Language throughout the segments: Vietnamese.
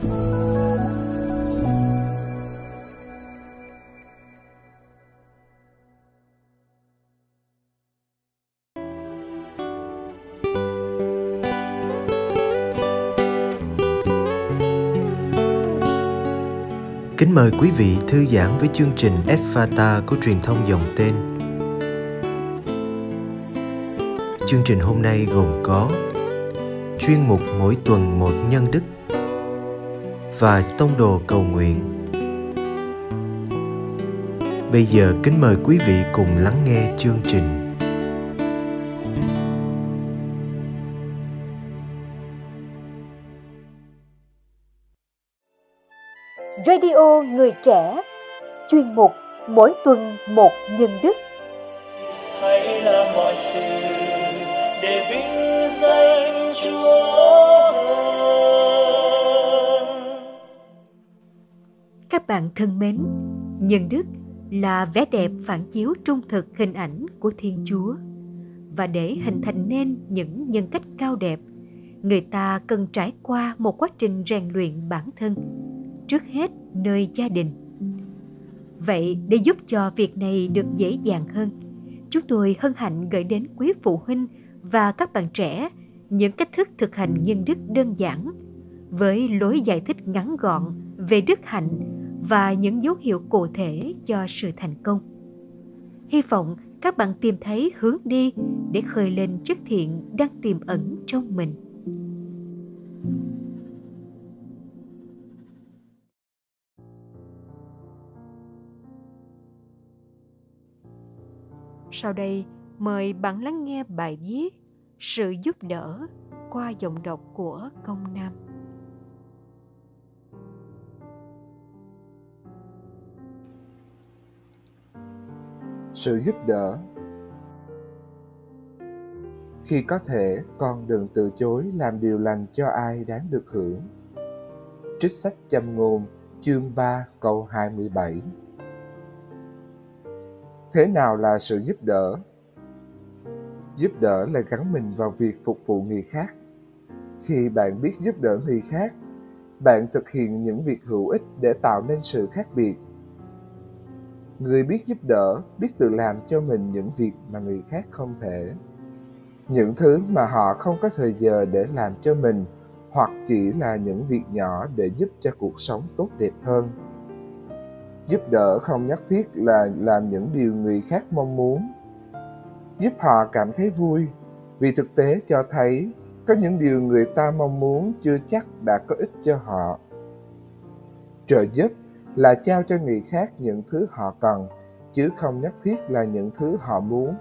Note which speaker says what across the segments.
Speaker 1: Kính mời quý vị thư giãn với chương trình Fata của truyền thông dòng tên. Chương trình hôm nay gồm có chuyên mục mỗi tuần một nhân đức và tông đồ cầu nguyện. Bây giờ kính mời quý vị cùng lắng nghe chương trình.
Speaker 2: Radio Người Trẻ Chuyên mục Mỗi tuần một nhân đức
Speaker 3: hãy làm mọi sự để vinh danh Chúa
Speaker 2: bạn thân mến, nhân đức là vẻ đẹp phản chiếu trung thực hình ảnh của Thiên Chúa. Và để hình thành nên những nhân cách cao đẹp, người ta cần trải qua một quá trình rèn luyện bản thân trước hết nơi gia đình vậy để giúp cho việc này được dễ dàng hơn chúng tôi hân hạnh gửi đến quý phụ huynh và các bạn trẻ những cách thức thực hành nhân đức đơn giản với lối giải thích ngắn gọn về đức hạnh và những dấu hiệu cụ thể cho sự thành công hy vọng các bạn tìm thấy hướng đi để khơi lên chất thiện đang tiềm ẩn trong mình Sau đây, mời bạn lắng nghe bài viết Sự giúp đỡ qua giọng đọc của Công Nam.
Speaker 4: Sự giúp đỡ. Khi có thể, con đừng từ chối làm điều lành cho ai đáng được hưởng. Trích sách châm ngôn, chương 3 câu 27 thế nào là sự giúp đỡ? Giúp đỡ là gắn mình vào việc phục vụ người khác. Khi bạn biết giúp đỡ người khác bạn thực hiện những việc hữu ích để tạo nên sự khác biệt người biết giúp đỡ, biết tự làm cho mình những việc mà người khác không thể. Những thứ mà họ không có thời giờ để làm cho mình, hoặc chỉ là những việc nhỏ để giúp cho cuộc sống tốt đẹp hơn. Giúp đỡ không nhất thiết là làm những điều người khác mong muốn. Giúp họ cảm thấy vui, vì thực tế cho thấy có những điều người ta mong muốn chưa chắc đã có ích cho họ. Trợ giúp là trao cho người khác những thứ họ cần, chứ không nhất thiết là những thứ họ muốn.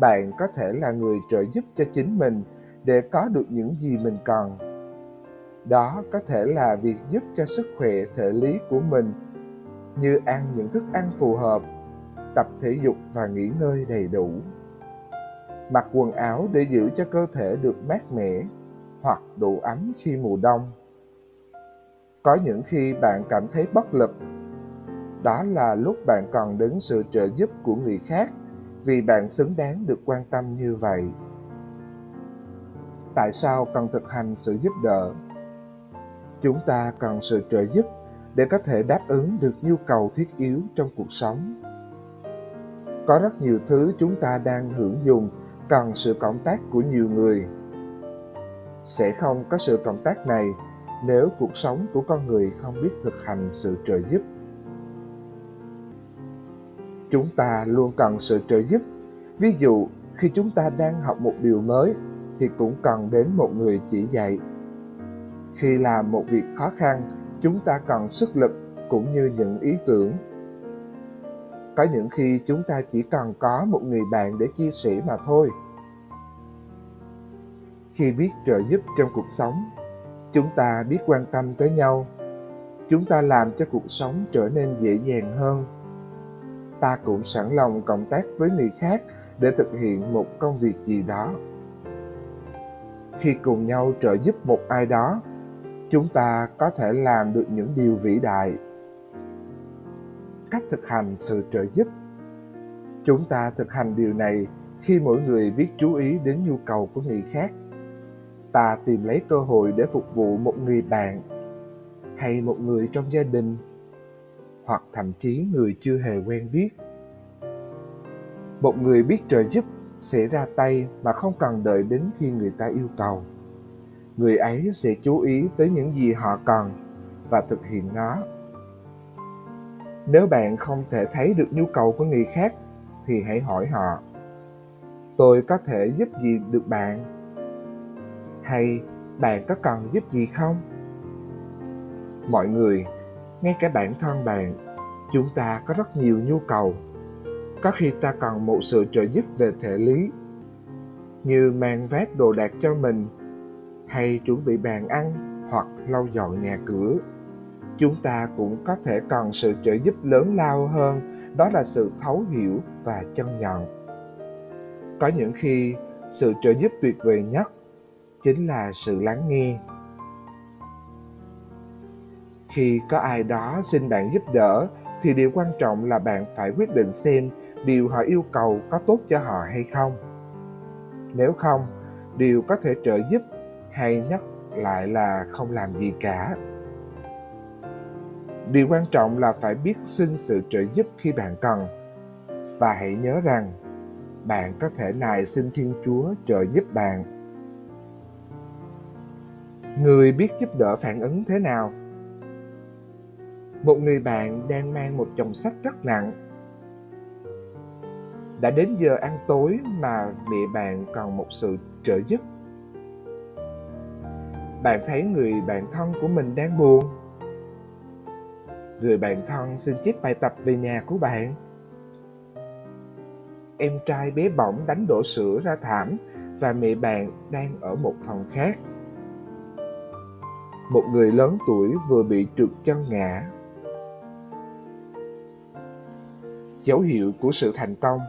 Speaker 4: Bạn có thể là người trợ giúp cho chính mình để có được những gì mình cần. Đó có thể là việc giúp cho sức khỏe thể lý của mình, như ăn những thức ăn phù hợp, tập thể dục và nghỉ ngơi đầy đủ. Mặc quần áo để giữ cho cơ thể được mát mẻ hoặc đủ ấm khi mùa đông có những khi bạn cảm thấy bất lực. Đó là lúc bạn cần đến sự trợ giúp của người khác, vì bạn xứng đáng được quan tâm như vậy. Tại sao cần thực hành sự giúp đỡ? Chúng ta cần sự trợ giúp để có thể đáp ứng được nhu cầu thiết yếu trong cuộc sống. Có rất nhiều thứ chúng ta đang hưởng dùng cần sự cộng tác của nhiều người. Sẽ không có sự cộng tác này nếu cuộc sống của con người không biết thực hành sự trợ giúp, chúng ta luôn cần sự trợ giúp. Ví dụ, khi chúng ta đang học một điều mới thì cũng cần đến một người chỉ dạy. Khi làm một việc khó khăn, chúng ta cần sức lực cũng như những ý tưởng. Có những khi chúng ta chỉ cần có một người bạn để chia sẻ mà thôi. Khi biết trợ giúp trong cuộc sống chúng ta biết quan tâm tới nhau. Chúng ta làm cho cuộc sống trở nên dễ dàng hơn. Ta cũng sẵn lòng cộng tác với người khác để thực hiện một công việc gì đó. Khi cùng nhau trợ giúp một ai đó, chúng ta có thể làm được những điều vĩ đại. Cách thực hành sự trợ giúp. Chúng ta thực hành điều này khi mỗi người biết chú ý đến nhu cầu của người khác ta tìm lấy cơ hội để phục vụ một người bạn hay một người trong gia đình, hoặc thậm chí người chưa hề quen biết. Một người biết trợ giúp sẽ ra tay mà không cần đợi đến khi người ta yêu cầu. Người ấy sẽ chú ý tới những gì họ cần và thực hiện nó. Nếu bạn không thể thấy được nhu cầu của người khác thì hãy hỏi họ, tôi có thể giúp gì được bạn? Hay bạn có cần giúp gì không? Mọi người, ngay cả bản thân bạn, chúng ta có rất nhiều nhu cầu. Có khi ta cần một sự trợ giúp về thể lý, như mang vác đồ đạc cho mình, hay chuẩn bị bàn ăn hoặc lau dọn nhà cửa. Chúng ta cũng có thể cần sự trợ giúp lớn lao hơn, đó là sự thấu hiểu và chân nhận. Có những khi, sự trợ giúp tuyệt vời nhất chính là sự lắng nghe. Khi có ai đó xin bạn giúp đỡ, thì điều quan trọng là bạn phải quyết định xem điều họ yêu cầu có tốt cho họ hay không. Nếu không, điều có thể trợ giúp hay nhất lại là không làm gì cả. Điều quan trọng là phải biết xin sự trợ giúp khi bạn cần. Và hãy nhớ rằng, bạn có thể nài xin thiên chúa trợ giúp bạn người biết giúp đỡ phản ứng thế nào? Một người bạn đang mang một chồng sách rất nặng. Đã đến giờ ăn tối mà mẹ bạn cần một sự trợ giúp. Bạn thấy người bạn thân của mình đang buồn. Người bạn thân xin chép bài tập về nhà của bạn. Em trai bé bỏng đánh đổ sữa ra thảm và mẹ bạn đang ở một phòng khác một người lớn tuổi vừa bị trượt chân ngã. Dấu hiệu của sự thành công.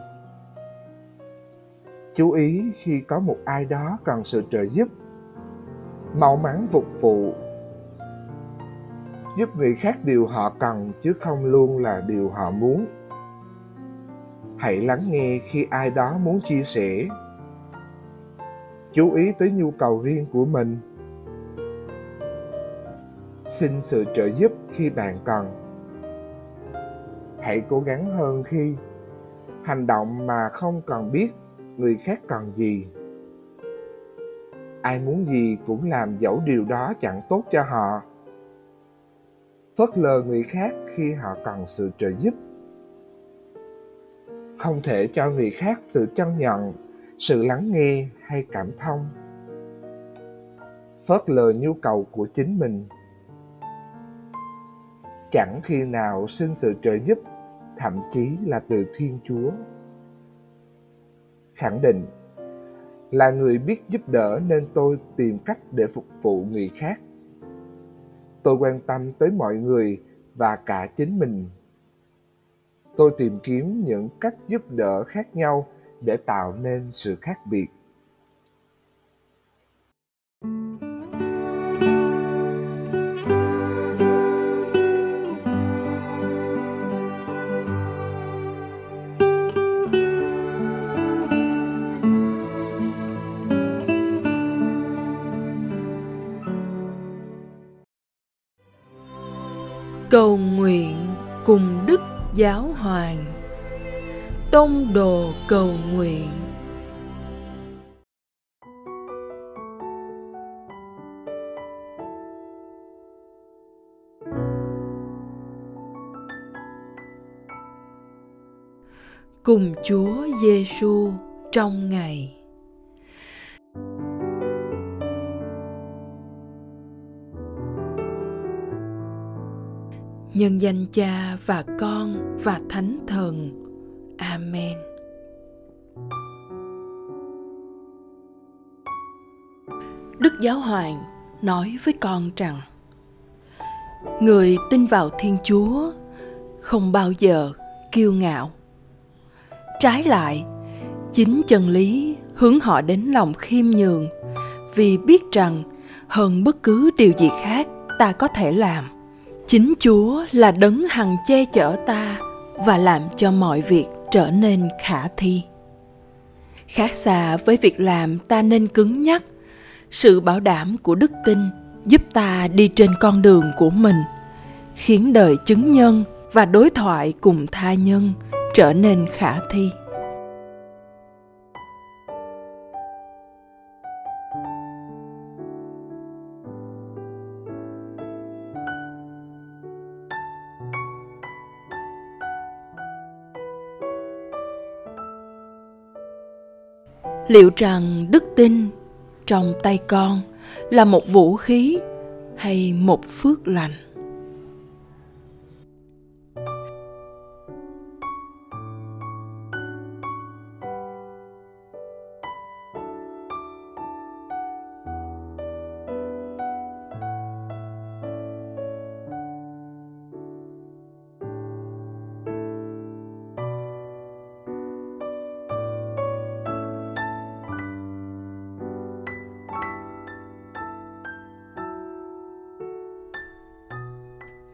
Speaker 4: Chú ý khi có một ai đó cần sự trợ giúp. Mau mắn phục vụ. Giúp người khác điều họ cần chứ không luôn là điều họ muốn. Hãy lắng nghe khi ai đó muốn chia sẻ. Chú ý tới nhu cầu riêng của mình xin sự trợ giúp khi bạn cần. Hãy cố gắng hơn khi hành động mà không cần biết người khác cần gì. Ai muốn gì cũng làm dẫu điều đó chẳng tốt cho họ. Phớt lờ người khác khi họ cần sự trợ giúp. Không thể cho người khác sự chân nhận, sự lắng nghe hay cảm thông. Phớt lờ nhu cầu của chính mình chẳng khi nào xin sự trợ giúp, thậm chí là từ thiên chúa. Khẳng định, là người biết giúp đỡ nên tôi tìm cách để phục vụ người khác. Tôi quan tâm tới mọi người và cả chính mình. Tôi tìm kiếm những cách giúp đỡ khác nhau để tạo nên sự khác biệt.
Speaker 5: Cầu nguyện cùng đức giáo hoàng. Tông đồ cầu nguyện. Cùng Chúa Giêsu trong ngày. Nhân danh cha và con và thánh thần. Amen. Đức giáo hoàng nói với con rằng, người tin vào thiên chúa không bao giờ kiêu ngạo. Trái lại, chính chân lý hướng họ đến lòng khiêm nhường vì biết rằng hơn bất cứ điều gì khác ta có thể làm chính chúa là đấng hằng che chở ta và làm cho mọi việc trở nên khả thi. Khác xa với việc làm, ta nên cứng nhắc. Sự bảo đảm của đức tin giúp ta đi trên con đường của mình, khiến đời chứng nhân và đối thoại cùng tha nhân trở nên khả thi. Liệu rằng đức tin trong tay con là một vũ khí hay một phước lành?